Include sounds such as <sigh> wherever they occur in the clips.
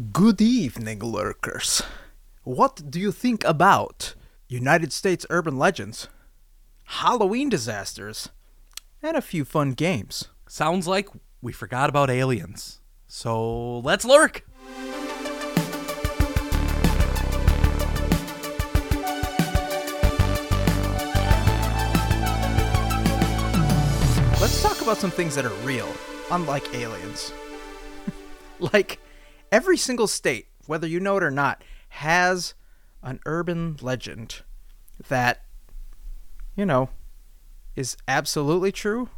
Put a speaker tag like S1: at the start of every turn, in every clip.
S1: Good evening, lurkers. What do you think about United States urban legends, Halloween disasters, and a few fun games?
S2: Sounds like we forgot about aliens. So let's lurk.
S1: Let's talk about some things that are real, unlike aliens. <laughs> like, every single state, whether you know it or not, has an urban legend that, you know, is absolutely true.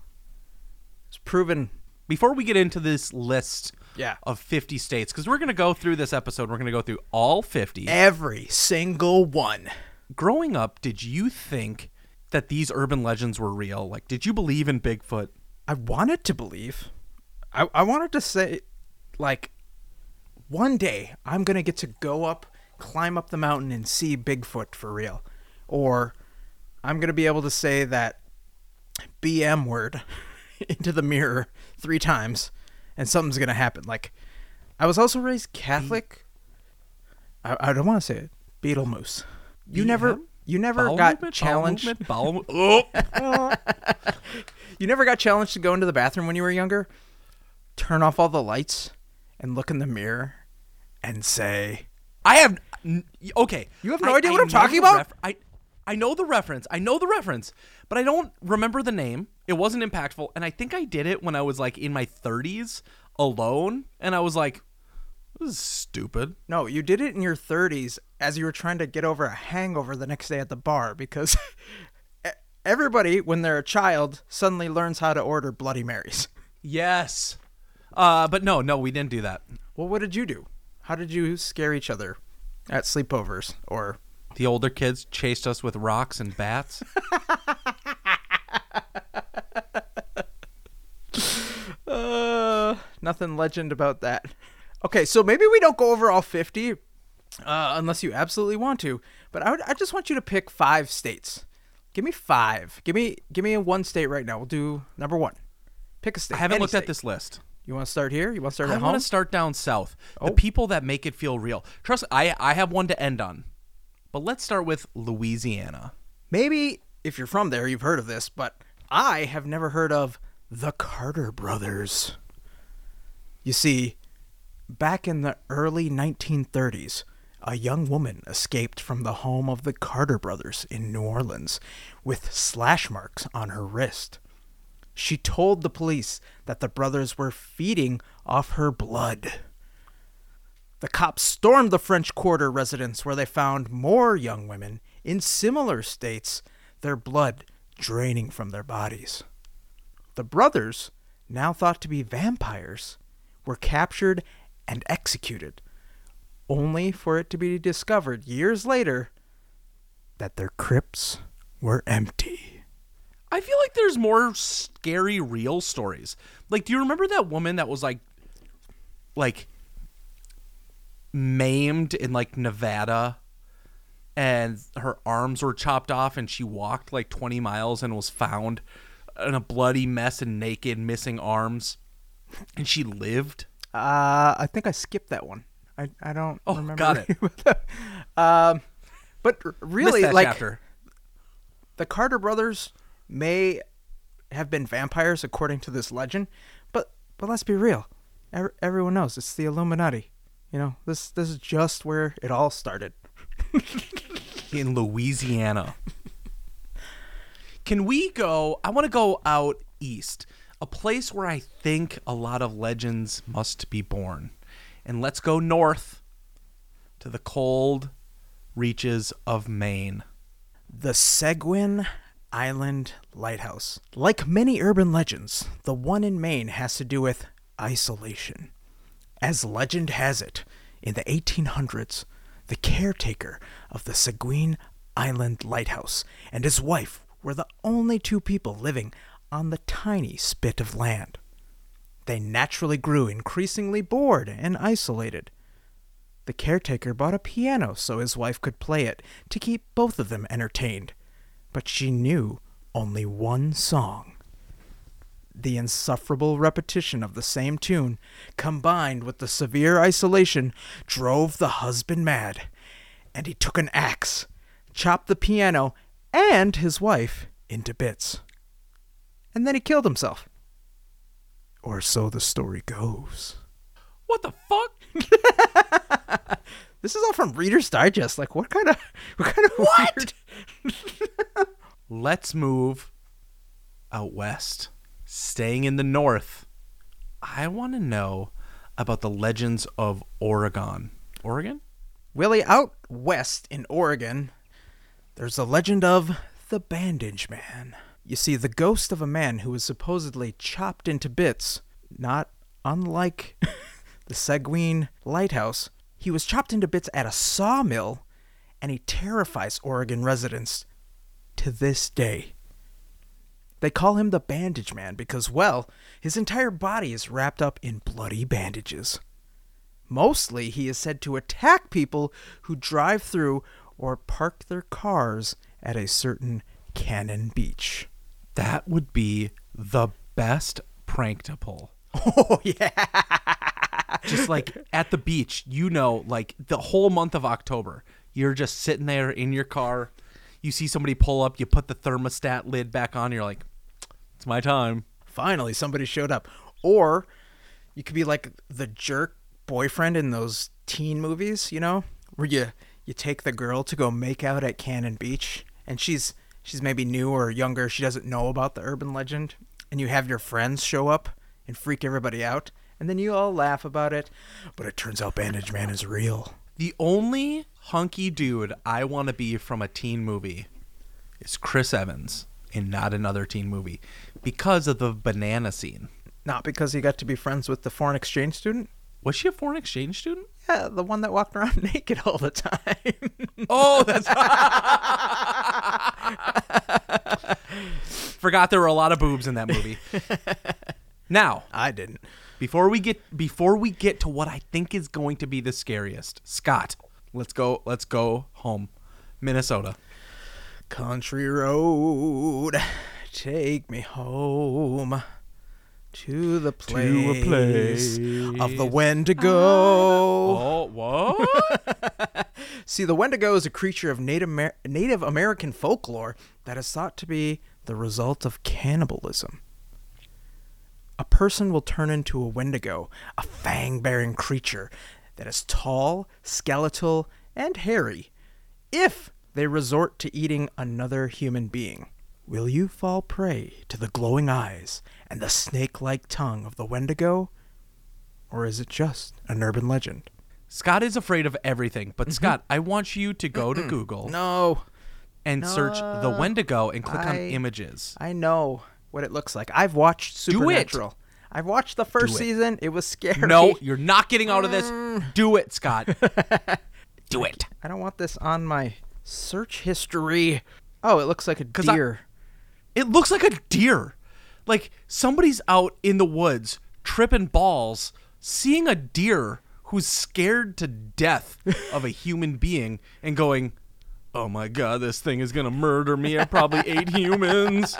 S1: It's proven.
S2: Before we get into this list
S1: Yeah.
S2: of 50 states, because we're going to go through this episode, we're going to go through all 50.
S1: Every single one.
S2: Growing up, did you think that these urban legends were real? Like, did you believe in Bigfoot?
S1: I wanted to believe. I, I wanted to say, like, one day I'm going to get to go up, climb up the mountain, and see Bigfoot for real. Or I'm going to be able to say that BM word <laughs> into the mirror three times and something's going to happen. Like, I was also raised Catholic. I, I don't want to say it. Beetle moose. You never. You never
S2: Bowel
S1: got
S2: movement?
S1: challenged. <laughs>
S2: Bowel movement? Mo- oh. <laughs>
S1: You never got challenged to go into the bathroom when you were younger? Turn off all the lights and look in the mirror and say,
S2: I have okay.
S1: You have no
S2: I-
S1: idea what
S2: I
S1: I'm talking about?
S2: ref- I I know the reference. I know the reference, but I don't remember the name. It wasn't impactful, and I think I did it when I was like in my 30s alone, and I was like, "This is stupid."
S1: No, you did it in your 30s as you were trying to get over a hangover the next day at the bar because <laughs> everybody, when they're a child, suddenly learns how to order Bloody Marys.
S2: Yes, uh, but no, no, we didn't do that.
S1: Well, what did you do? How did you scare each other at sleepovers or
S2: The older kids chased us with rocks and bats. <laughs>
S1: Uh, nothing legend about that. Okay, so maybe we don't go over all 50 uh, unless you absolutely want to, but I, would, I just want you to pick five states. Give me five. Give me give me one state right now. We'll do number one. Pick a state.
S2: I haven't looked at this list.
S1: You want to start here? You want to start
S2: I
S1: at home?
S2: I want to start down south.
S1: Oh.
S2: The people that make it feel real. Trust, I I have one to end on, but let's start with Louisiana.
S1: Maybe if you're from there, you've heard of this, but I have never heard of the Carter brothers. You see, back in the early 1930s, a young woman escaped from the home of the Carter brothers in New Orleans with slash marks on her wrist. She told the police that the brothers were feeding off her blood. The cops stormed the French Quarter residence where they found more young women in similar states, their blood draining from their bodies. The brothers, now thought to be vampires, were captured and executed, only for it to be discovered years later that their crypts were empty.
S2: I feel like there's more scary real stories. Like, do you remember that woman that was like, like, maimed in like Nevada, and her arms were chopped off, and she walked like 20 miles and was found in a bloody mess and naked, missing arms, and she lived.
S1: Uh, I think I skipped that one. I, I don't
S2: Oh,
S1: remember.
S2: got it. <laughs>
S1: um, but really, like
S2: chapter.
S1: the Carter brothers may have been vampires according to this legend, but but let's be real. Ev- everyone knows it's the Illuminati. You know, this this is just where it all started. <laughs>
S2: in Louisiana. Can we go? I want to go out east, a place where I think a lot of legends must be born. And let's go north to the cold reaches of Maine.
S1: The Seguin Island Lighthouse. Like many urban legends, the one in Maine has to do with isolation. As legend has it, in the 1800s, the caretaker of the Seguin Island Lighthouse and his wife were the only two people living on the tiny spit of land. They naturally grew increasingly bored and isolated. The caretaker bought a piano so his wife could play it to keep both of them entertained, but she knew only one song. The insufferable repetition of the same tune, combined with the severe isolation, drove the husband mad, and he took an axe, chopped the piano and his wife into bits. And then he killed himself. Or so the story goes.
S2: What the fuck? <laughs>
S1: This is all from Reader's Digest. Like, what kind of what kind of
S2: What?
S1: weird? <laughs>
S2: Let's move out west. Staying in the north. I want to know about the legends of Oregon. Oregon?
S1: Willy, out west in Oregon, there's a legend of the Bandage Man. You see, the ghost of a man who was supposedly chopped into bits, not unlike <laughs> the Seguin Lighthouse, he was chopped into bits at a sawmill, and he terrifies Oregon residents to this day. They call him the Bandage Man because, well, his entire body is wrapped up in bloody bandages. Mostly, he is said to attack people who drive through or park their cars at a certain Cannon Beach.
S2: That would be the best prank to pull.
S1: Oh, <laughs> yeah.
S2: Just like at the beach, you know, like the whole month of October, you're just sitting there in your car. You see somebody pull up, you put the thermostat lid back on, you're like, it's my time.
S1: Finally, somebody showed up. Or you could be like the jerk boyfriend in those teen movies, you know, where you you take the girl to go make out at Cannon Beach, and she's she's maybe new or younger, she doesn't know about the urban legend, and you have your friends show up and freak everybody out, and then you all laugh about it, but it turns out Bandage Man is real.
S2: The only hunky dude I want to be from a teen movie is Chris Evans in not another teen movie because of the banana scene.
S1: Not because he got to be friends with the foreign exchange student.
S2: Was she a foreign exchange student?
S1: Yeah, the one that walked around <laughs> naked all the time.
S2: Oh, <laughs> that's Forgot there were a lot of boobs in that movie. Now,
S1: I didn't.
S2: before we get before we get to what I think is going to be the scariest, Scott, let's go let's go home. Minnesota.
S1: Country road, take me home to the place, to a
S2: place
S1: of the Wendigo.
S2: Oh, what? <laughs>
S1: See, the Wendigo is a creature of Native, Amer- Native American folklore that is thought to be the result of cannibalism. A person will turn into a Wendigo, a fang bearing creature that is tall, skeletal, and hairy, if they resort to eating another human being. Will you fall prey to the glowing eyes and the snake like tongue of the Wendigo? Or is it just an urban legend?
S2: Scott is afraid of everything, but mm-hmm. Scott, I want you to go to Google
S1: No,
S2: and search the Wendigo and click on images.
S1: I know what it looks like. I've watched
S2: it.
S1: Supernatural. I've watched the first season. It was scary.
S2: No, you're not getting out of this. Mm. Do it, Scott. <laughs> Do it.
S1: I don't want this on my search history. Oh, it looks like a
S2: 'Cause I-
S1: deer.
S2: It looks like a deer. Like somebody's out in the woods tripping balls, seeing a deer who's scared to death of a <laughs> human being and going, "Oh my god, this thing is going to murder me. I probably ate <laughs> humans."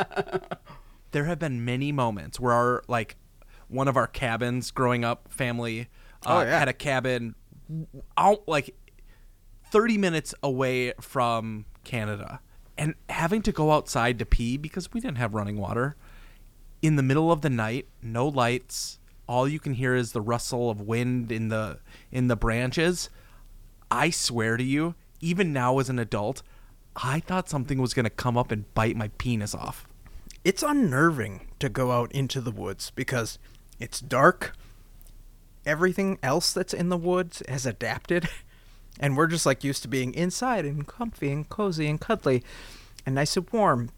S2: There have been many moments where our like one of our cabins growing up family uh,
S1: Oh, yeah.
S2: had a cabin out like 30 minutes away from Canada and having to go outside to pee because we didn't have running water in the middle of the night, no lights, all you can hear is the rustle of wind in the in the branches. I swear to you, even now as an adult, I thought something was going to come up and bite my penis off.
S1: It's unnerving to go out into the woods because it's dark. Everything else that's in the woods has adapted. <laughs> And we're just like used to being inside and comfy and cozy and cuddly and nice and warm.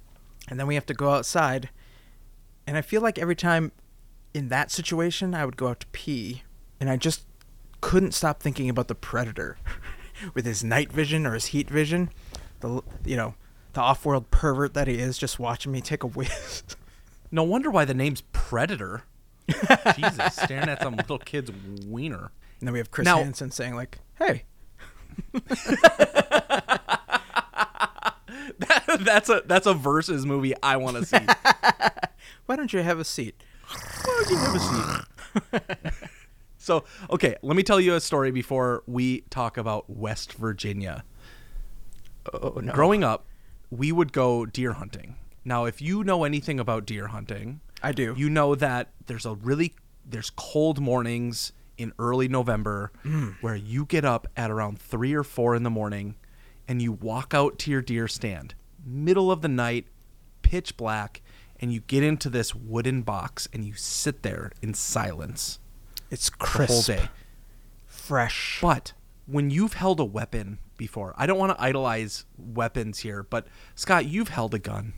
S1: And then we have to go outside. And I feel like every time in that situation, I would go out to pee and I just couldn't stop thinking about the predator <laughs> with his night vision or his heat vision. The, you know, the off world pervert that he is just watching me take a <laughs> whiz.
S2: No wonder why the name's Predator. <laughs> Jesus, staring at some little kid's wiener.
S1: And then we have Chris
S2: Now-
S1: Hansen saying like, "Hey, <laughs>
S2: that's a that's a versus movie I want to see. <laughs>
S1: Why don't you have a seat?
S2: Why don't you have a seat? so, okay, let me tell you a story before we talk about West Virginia.
S1: Oh no.
S2: Growing up, we would go deer hunting. Now, if you know anything about deer hunting,
S1: I do.
S2: you know that there's a really there's cold mornings in early November mm. where you get up at around 3 or 4 in the morning and you walk out to your deer stand middle of the night pitch black and you get into this wooden box and you sit there in silence
S1: it's
S2: the
S1: crisp,
S2: whole day
S1: fresh.
S2: but when you've held a weapon before I don't want to idolize weapons here but Scott you've held a gun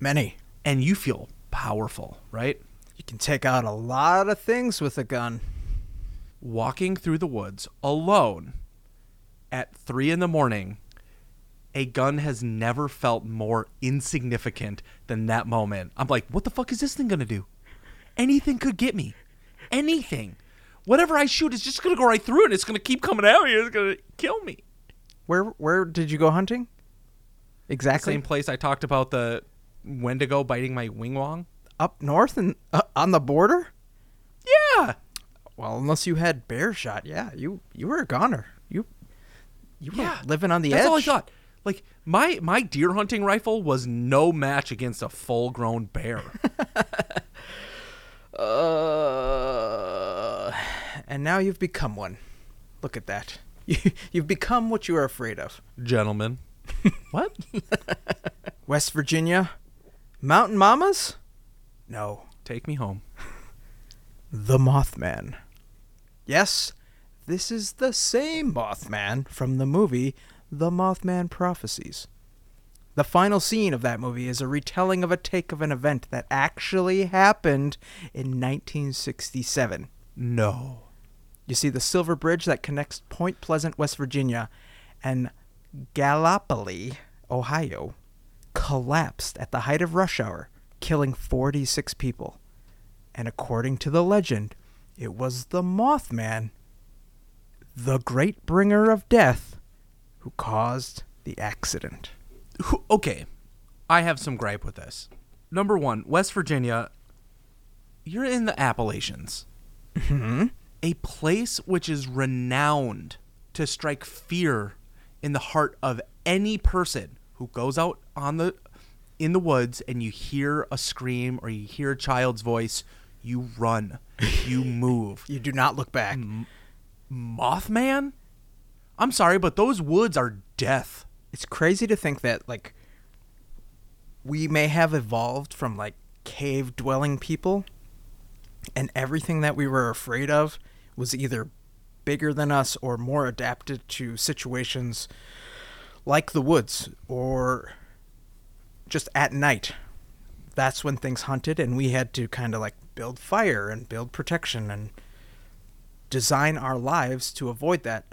S1: Many.
S2: and you feel powerful right
S1: You can take out a lot of things with a gun.
S2: walking through the woods alone at three in the morning, a gun has never felt more insignificant than that moment. I'm like, what the fuck is this thing gonna do? Anything could get me. Anything. Whatever I shoot is just gonna go right through and it's gonna keep coming out here. It's gonna kill me.
S1: Where where did you go hunting? Exactly.
S2: Same place I talked about the Wendigo biting my wing wong.
S1: Up north and uh, on the border?
S2: Yeah.
S1: Well, unless you had bear shot, yeah, you you were a goner. You you were
S2: Yeah.
S1: living on the
S2: That's
S1: edge.
S2: That's all I thought. Like my my deer hunting rifle was no match against a full grown bear. <laughs>
S1: Uh, and now you've become one. Look at that. <laughs> You, you've become what you are afraid of.
S2: Gentlemen. <laughs> what?
S1: West Virginia, Mountain Mamas? No,
S2: Take me home. <laughs>
S1: the Mothman. Yes, this is the same Mothman from the movie The Mothman Prophecies. The final scene of that movie is a retelling of a take of an event that actually happened in 1967.
S2: No.
S1: You see, the silver bridge that connects Point Pleasant, West Virginia, and Gallipoli, Ohio, collapsed at the height of rush hour, killing 46 people. And according to the legend, it was the Mothman, the great bringer of death, who caused the accident.
S2: Okay. I have some gripe with this. Number one, West Virginia, you're in the Appalachians. Mm-hmm. A place which is renowned to strike fear in the heart of any person who goes out on the in the woods and you hear a scream or you hear a child's voice, you run. You <laughs> move.
S1: You do not look back.
S2: Mothman? I'm sorry, but those woods are death.
S1: it's crazy to think that like we may have evolved from like cave dwelling people and everything that we were afraid of was either bigger than us or more adapted to situations like the woods or just at night that's when things hunted and we had to kind of like build fire and build protection and design our lives to avoid that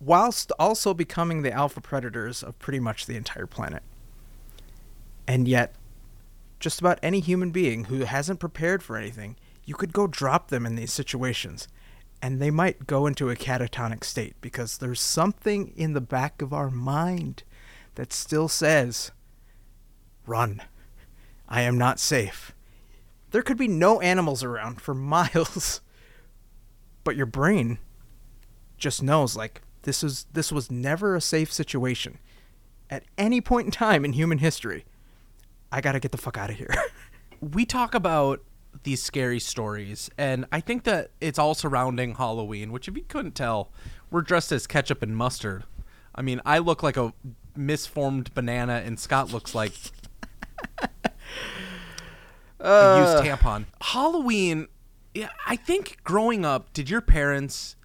S1: whilst also becoming the alpha predators of pretty much the entire planet. And yet, just about any human being who hasn't prepared for anything, you could go drop them in these situations, and they might go into a catatonic state because there's something in the back of our mind that still says, Run. I am not safe. There could be no animals around for <laughs> miles, but your brain just knows like this is this was never a safe situation at any point in time in human history. I got to get the fuck out of here. <laughs>
S2: we talk about these scary stories, and I think that it's all surrounding Halloween, which, if you couldn't tell, we're dressed as ketchup and mustard. I mean, I look like a misformed banana, and Scott looks like a <laughs> uh, used tampon. Halloween, yeah, I think growing up, did your parents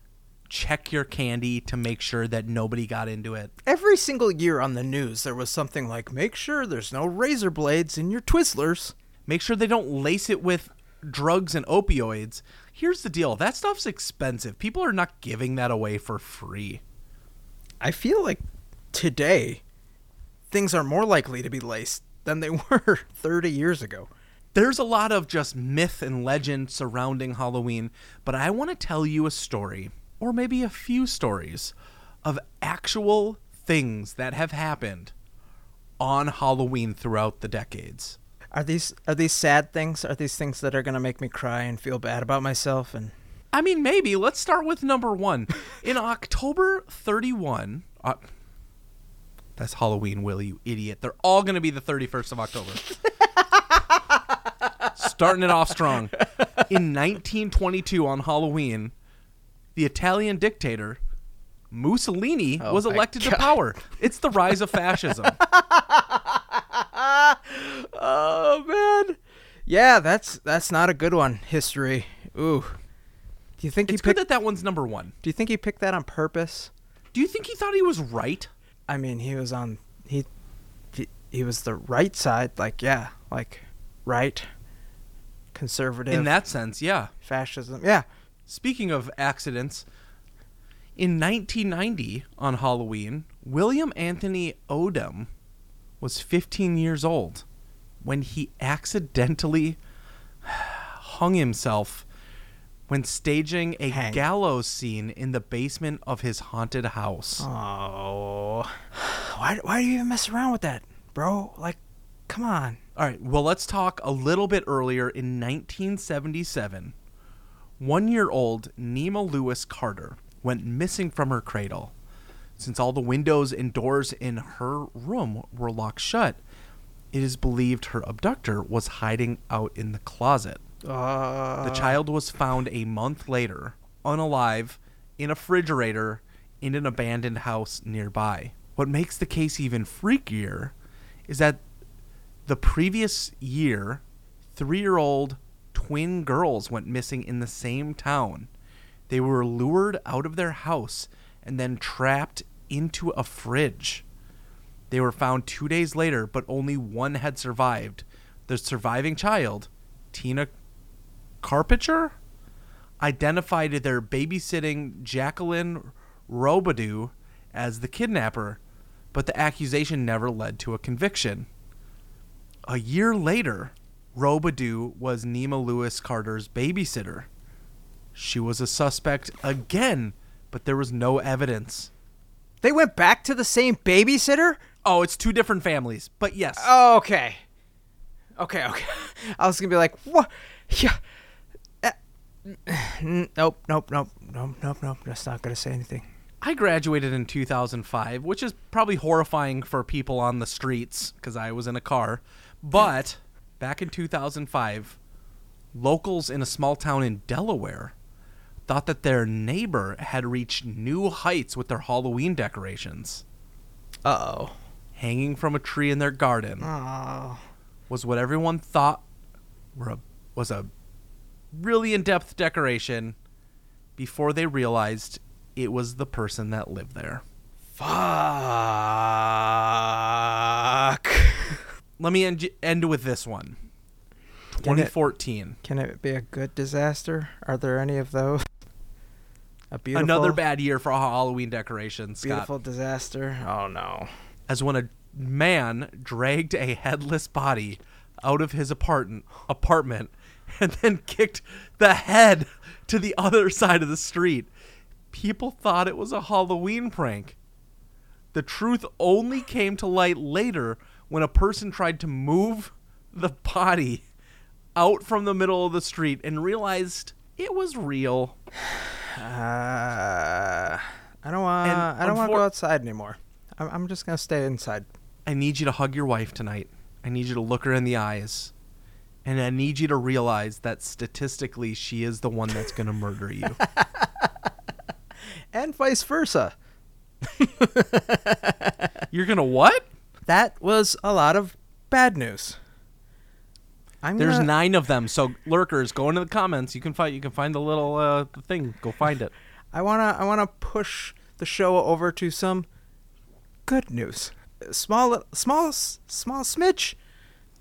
S2: check your candy to make sure that nobody got into it?
S1: Every single year on the news there was something like make sure there's no razor blades in your Twizzlers.
S2: Make sure they don't lace it with drugs and opioids. Here's the deal that stuff's expensive. People are not giving that away for free.
S1: I feel like today things are more likely to be laced than they <laughs> were 30 years ago.
S2: There's a lot of just myth and legend surrounding Halloween, but I want to tell you a story, or maybe a few stories, of actual things that have happened on Halloween throughout the decades.
S1: Are these are these sad things? Are these things that are gonna make me cry and feel bad about myself? And
S2: I mean, maybe. Let's start with number one. <laughs> In October 31, uh, that's Halloween, Will, you idiot. They're all going to be the 31st of October. <laughs> Starting it off strong. In 1922, on Halloween, the Italian dictator Mussolini
S1: Oh
S2: was elected to power. It's the rise of fascism. <laughs>
S1: oh man, yeah, that's that's not a good one. History. Ooh. Do you think
S2: It's
S1: he
S2: good
S1: picked?
S2: that that one's number one.
S1: do you think he picked that on purpose?
S2: Do you think he thought he was right?
S1: I mean, he was on he he, he was the right side. Like yeah, like right, conservative,
S2: In that sense, yeah.
S1: fascism. Yeah.
S2: Speaking of accidents, in 1990 on Halloween, William Anthony Odom was 15 years old when he accidentally <sighs> hung himself when staging a
S1: Hang.
S2: gallows scene in the basement of his haunted house.
S1: Oh, <sighs> why why do you even mess around with that, bro? Like, come on.
S2: All right, well, let's talk a little bit earlier in 1977. One year old Nima Lewis Carter went missing from her cradle. Since all the windows and doors in her room were locked shut, it is believed her abductor was hiding out in the closet.
S1: Uh,
S2: The child was found a month later, unalive, in a refrigerator in an abandoned house nearby. What makes the case even freakier is that the previous year, three year old twin girls went missing in the same town. They were lured out of their house and then trapped into a fridge. They were found two days later, but only one had survived. The surviving child, Tina Carpenter, identified their babysitting Jacqueline Robidoux as the kidnapper, but the accusation never led to a conviction. A year later, Robidoux was Nima Lewis Carter's babysitter. She was a suspect again, but there was no evidence.
S1: they went back to the same babysitter.
S2: Oh, it's two different families, but yes.
S1: Oh, okay. Okay, okay. <laughs> I was gonna be like, what? <laughs> Yeah. Nope, nope, nope, nope, nope, nope. That's not gonna say anything.
S2: I graduated in 2005, which is probably horrifying for people on the streets because I was in a car. But back in 2005, locals in a small town in Delaware thought that their neighbor had reached new heights with their Halloween decorations.
S1: Uh oh.
S2: Hanging from a tree in their garden
S1: Oh.
S2: was what everyone thought were a, was a really in-depth decoration before they realized it was the person that lived there.
S1: Fuck.
S2: Let me end, end with this one.
S1: Can it-
S2: 2014.
S1: Can it be a good disaster? Are there any of those? A beautiful,
S2: Another bad year for Halloween decorations, Scott.
S1: beautiful disaster. Oh no.
S2: As when a man dragged a headless body out of his apartment apartment <laughs> and then kicked the head to the other side of the street. People thought it was a Halloween prank. The truth only came to light later when a person tried to move the body out from the middle of the street and realized it was real.
S1: Uh, <sighs> I don't want. I don't want to go outside anymore. I'm, I'm just gonna stay inside.
S2: I need you to hug your wife tonight. I need you to look her in the eyes. And I need you to realize that statistically she is the one that's going to murder you. <laughs>
S1: And vice versa. <laughs>
S2: You're going to what?
S1: That was a lot of bad news. I'm
S2: There's
S1: gonna,
S2: nine of them. So lurkers, go into the comments. You can find you can find the little uh, thing. Go find it.
S1: I wanna. I wanna push the show over to some good news. Small, small, small smidge,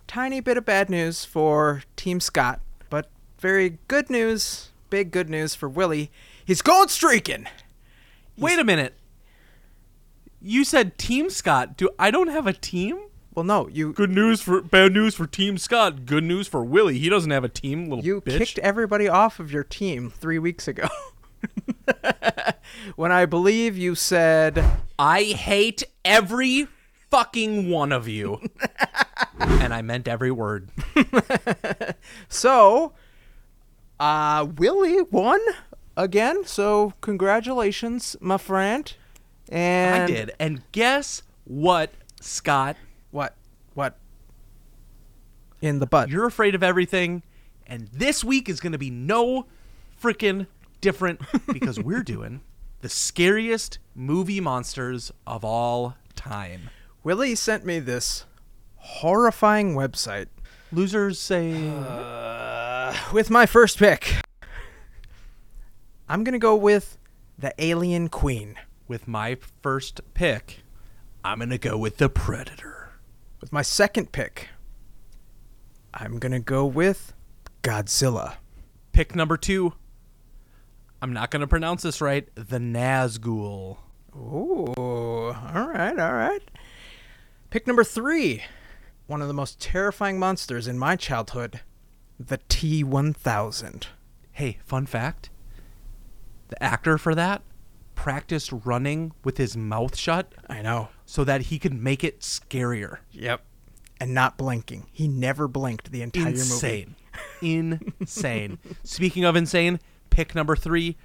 S1: tiny bit of bad news for Team Scott, but very good news. Big good news for Willy. He's going streaking.
S2: Wait a minute. You said Team Scott. Do I don't have a team?
S1: Well, no, you
S2: Good news for bad news for Team Scott. Good news for Willy. He doesn't have a team, little
S1: You
S2: bitch.
S1: kicked everybody off of your team three weeks ago. <laughs> when I believe you said,
S2: I hate every fucking one of you. <laughs> and I meant every word. <laughs>
S1: So, uh, Willy won again. So, congratulations, my friend. And
S2: I did. And guess what, Scott?
S1: What? What? In the butt.
S2: You're afraid of everything, and this week is going to be no freaking different <laughs> because we're doing the scariest movie monsters of all time.
S1: Willie sent me this horrifying website
S2: Losers say
S1: uh, with my first pick. I'm gonna go with the Alien Queen.
S2: with my first pick, I'm going to go with the Predator.
S1: With my second pick, I'm gonna go with Godzilla.
S2: Pick number 2, I'm not going to pronounce this right, the Nazgul.
S1: Ooh, all right, all right. Pick number three. One of the most terrifying monsters in my childhood, the T 1000.
S2: Hey, fun fact. The actor for that practiced running with his mouth shut
S1: I know.
S2: so that he could make it scarier.
S1: Yep. And not blinking. He never blinked the entire movie.
S2: Insane. <laughs> insane. Speaking of insane, pick number three,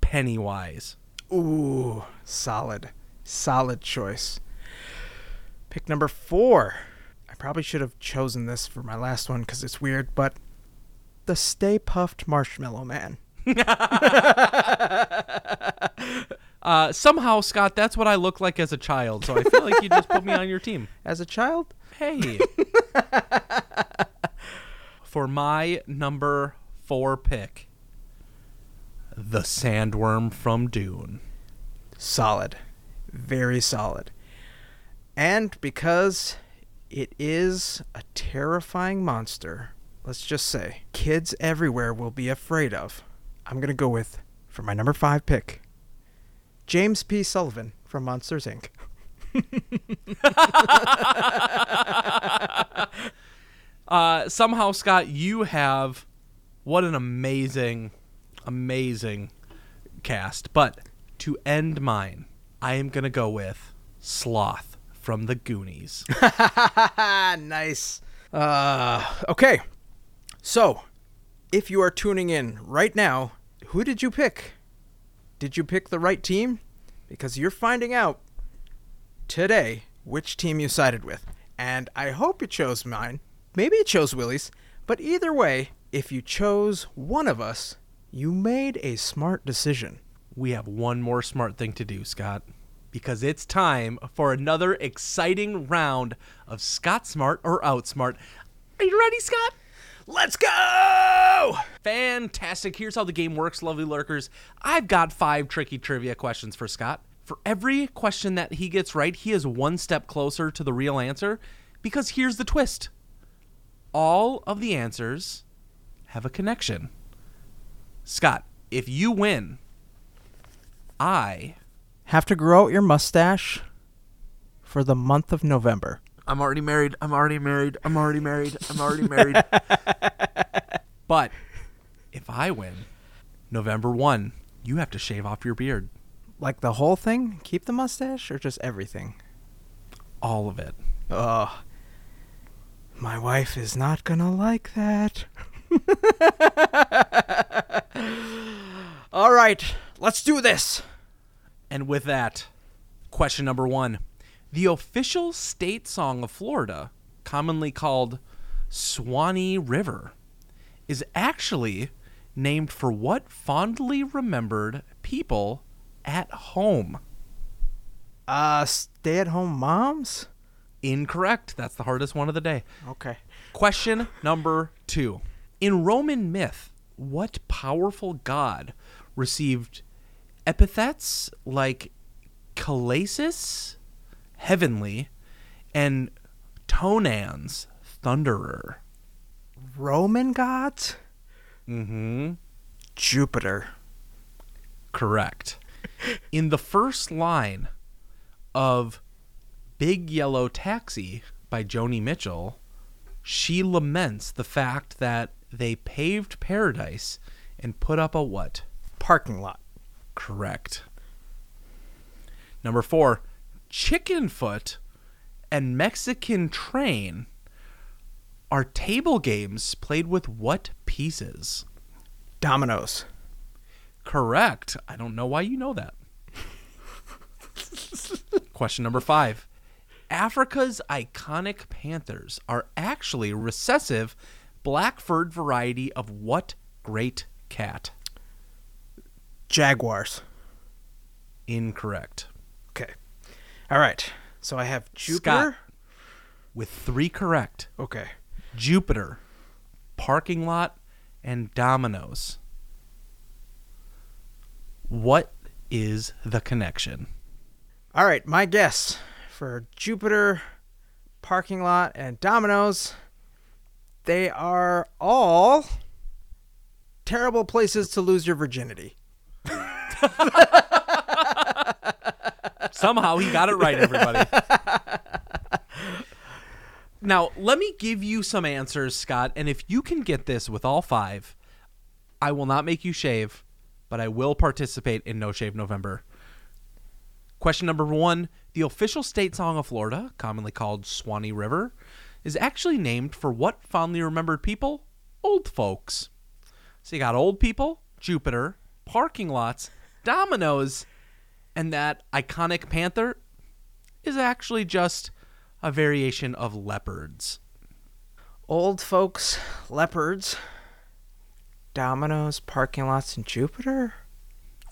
S2: Pennywise.
S1: Ooh, solid. Solid choice. Pick number four. Probably should have chosen this for my last one because it's weird, but the Stay Puft Marshmallow Man. <laughs> <laughs>
S2: Uh, somehow, Scott, that's what I look like as a child, so I feel like you just put me on your team. <laughs>
S1: As a child,
S2: Hey. For my number four pick, the sandworm from Dune.
S1: solid. Very solid. And because it is a terrifying monster, let's just say, kids everywhere will be afraid of, I'm going to go with, for my number five pick, James P. Sullivan from Monsters, Inc. <laughs>
S2: Uh, somehow, Scott, you have what an amazing, amazing cast. But to end mine, I am going to go with Sloth from the Goonies. <laughs>
S1: nice. Uh, okay. So, if you are tuning in right now, who did you pick? Did you pick the right team? Because you're finding out today which team you sided with. And I hope you chose mine. Maybe you chose Willy's. But either way, if you chose one of us, you made a smart decision.
S2: we have one more smart thing to do, Scott, because it's time for another exciting round of Scott Smart or Outsmart. Are you ready, Scott?
S1: Let's go!
S2: Fantastic. Here's how the game works, lovely lurkers. I've got five tricky trivia questions for Scott. For every question that he gets right, he is one step closer to the real answer because here's the twist all of the answers have a connection. Scott, if you win, I
S1: Have to grow out your mustache for the month of November.
S2: I'm already married. I'm already married. I'm already married. I'm already married. <laughs> but if I win, November 1, you have to shave off your beard.
S1: Like the whole thing? Keep the mustache or just everything?
S2: All of it.
S1: Ugh. My wife is not gonna like that. <laughs> All right, let's do this.
S2: And with that, question number 1. The official state song of Florida, commonly called Swanee River, is actually named for what fondly remembered people at home?
S1: Uh, stay at home moms?
S2: Incorrect. That's the hardest one of the day.
S1: Okay.
S2: Question number two. In Roman myth, what powerful god received epithets like Caelestis, heavenly, and Tonans, thunderer?
S1: Roman gods?
S2: Mm-hmm.
S1: Jupiter.
S2: Correct. In the first line of Big Yellow Taxi by Joni Mitchell, she laments the fact that they paved paradise and put up a what?
S1: Parking lot.
S2: Correct. Number four, Chicken Foot and Mexican Train are table games played with what pieces?
S1: Dominoes.
S2: Correct. I don't know why you know that. Question number five. Africa's iconic panthers are actually recessive black furred variety of what great cat?
S1: Jaguars.
S2: Incorrect.
S1: Okay. All right. So I have Jupiter.
S2: Scott. With three correct.
S1: Okay.
S2: Jupiter, parking lot, and dominoes. What is the connection?
S1: All right. My guess for Jupiter, parking lot, and dominoes. They are all terrible places to lose your virginity.
S2: Somehow he got it right, everybody. now, let me give you some answers, Scott, and if you can get this with all five, I will not make you shave, but I will participate in No Shave November. Question number one The official state song of Florida, commonly called Swanee River, is actually named for what fondly remembered people? Old folks. So you got old people, Jupiter, parking lots, dominoes, and that iconic panther is actually just a variation of leopards.
S1: Old folks, leopards, dominoes, parking lots, and Jupiter.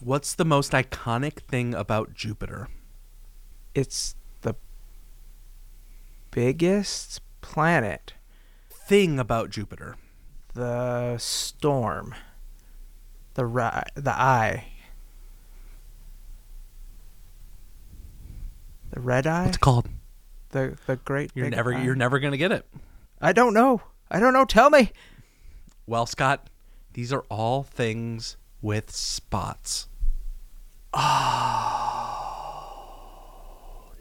S2: What's the most iconic thing about Jupiter?
S1: It's the biggest planet.
S2: Thing about Jupiter.
S1: The storm. The ri- the eye. The red eye.
S2: What's it called?
S1: The the great.
S2: You're never
S1: eye?
S2: you're never gonna get it.
S1: I don't know. I don't know. Tell me.
S2: Well, Scott, these are all things with spots.
S1: Oh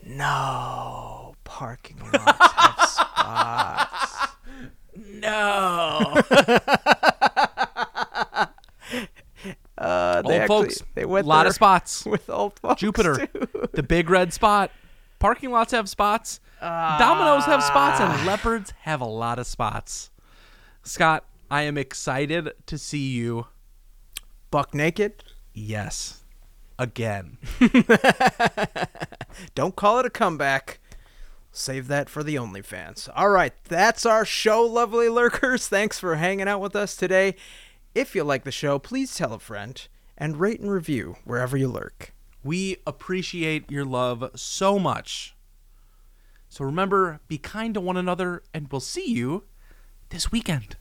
S1: no. Parking lots have <laughs> spots. No. <laughs> uh,
S2: Old
S1: actually,
S2: folks,
S1: they
S2: a lot of spots. <laughs>
S1: with old folks.
S2: Jupiter, the big red spot. Parking lots have spots. Dominoes have spots, and leopards have a lot of spots. Scott, I am excited to see you.
S1: Buck naked.
S2: Yes, again. <laughs>
S1: Don't call it a comeback. Save that for the OnlyFans. All right, that's our show, lovely lurkers. Thanks for hanging out with us today. If you like the show, please tell a friend and rate and review wherever you lurk.
S2: We appreciate your love so much. So remember, be kind to one another, and we'll see you this weekend.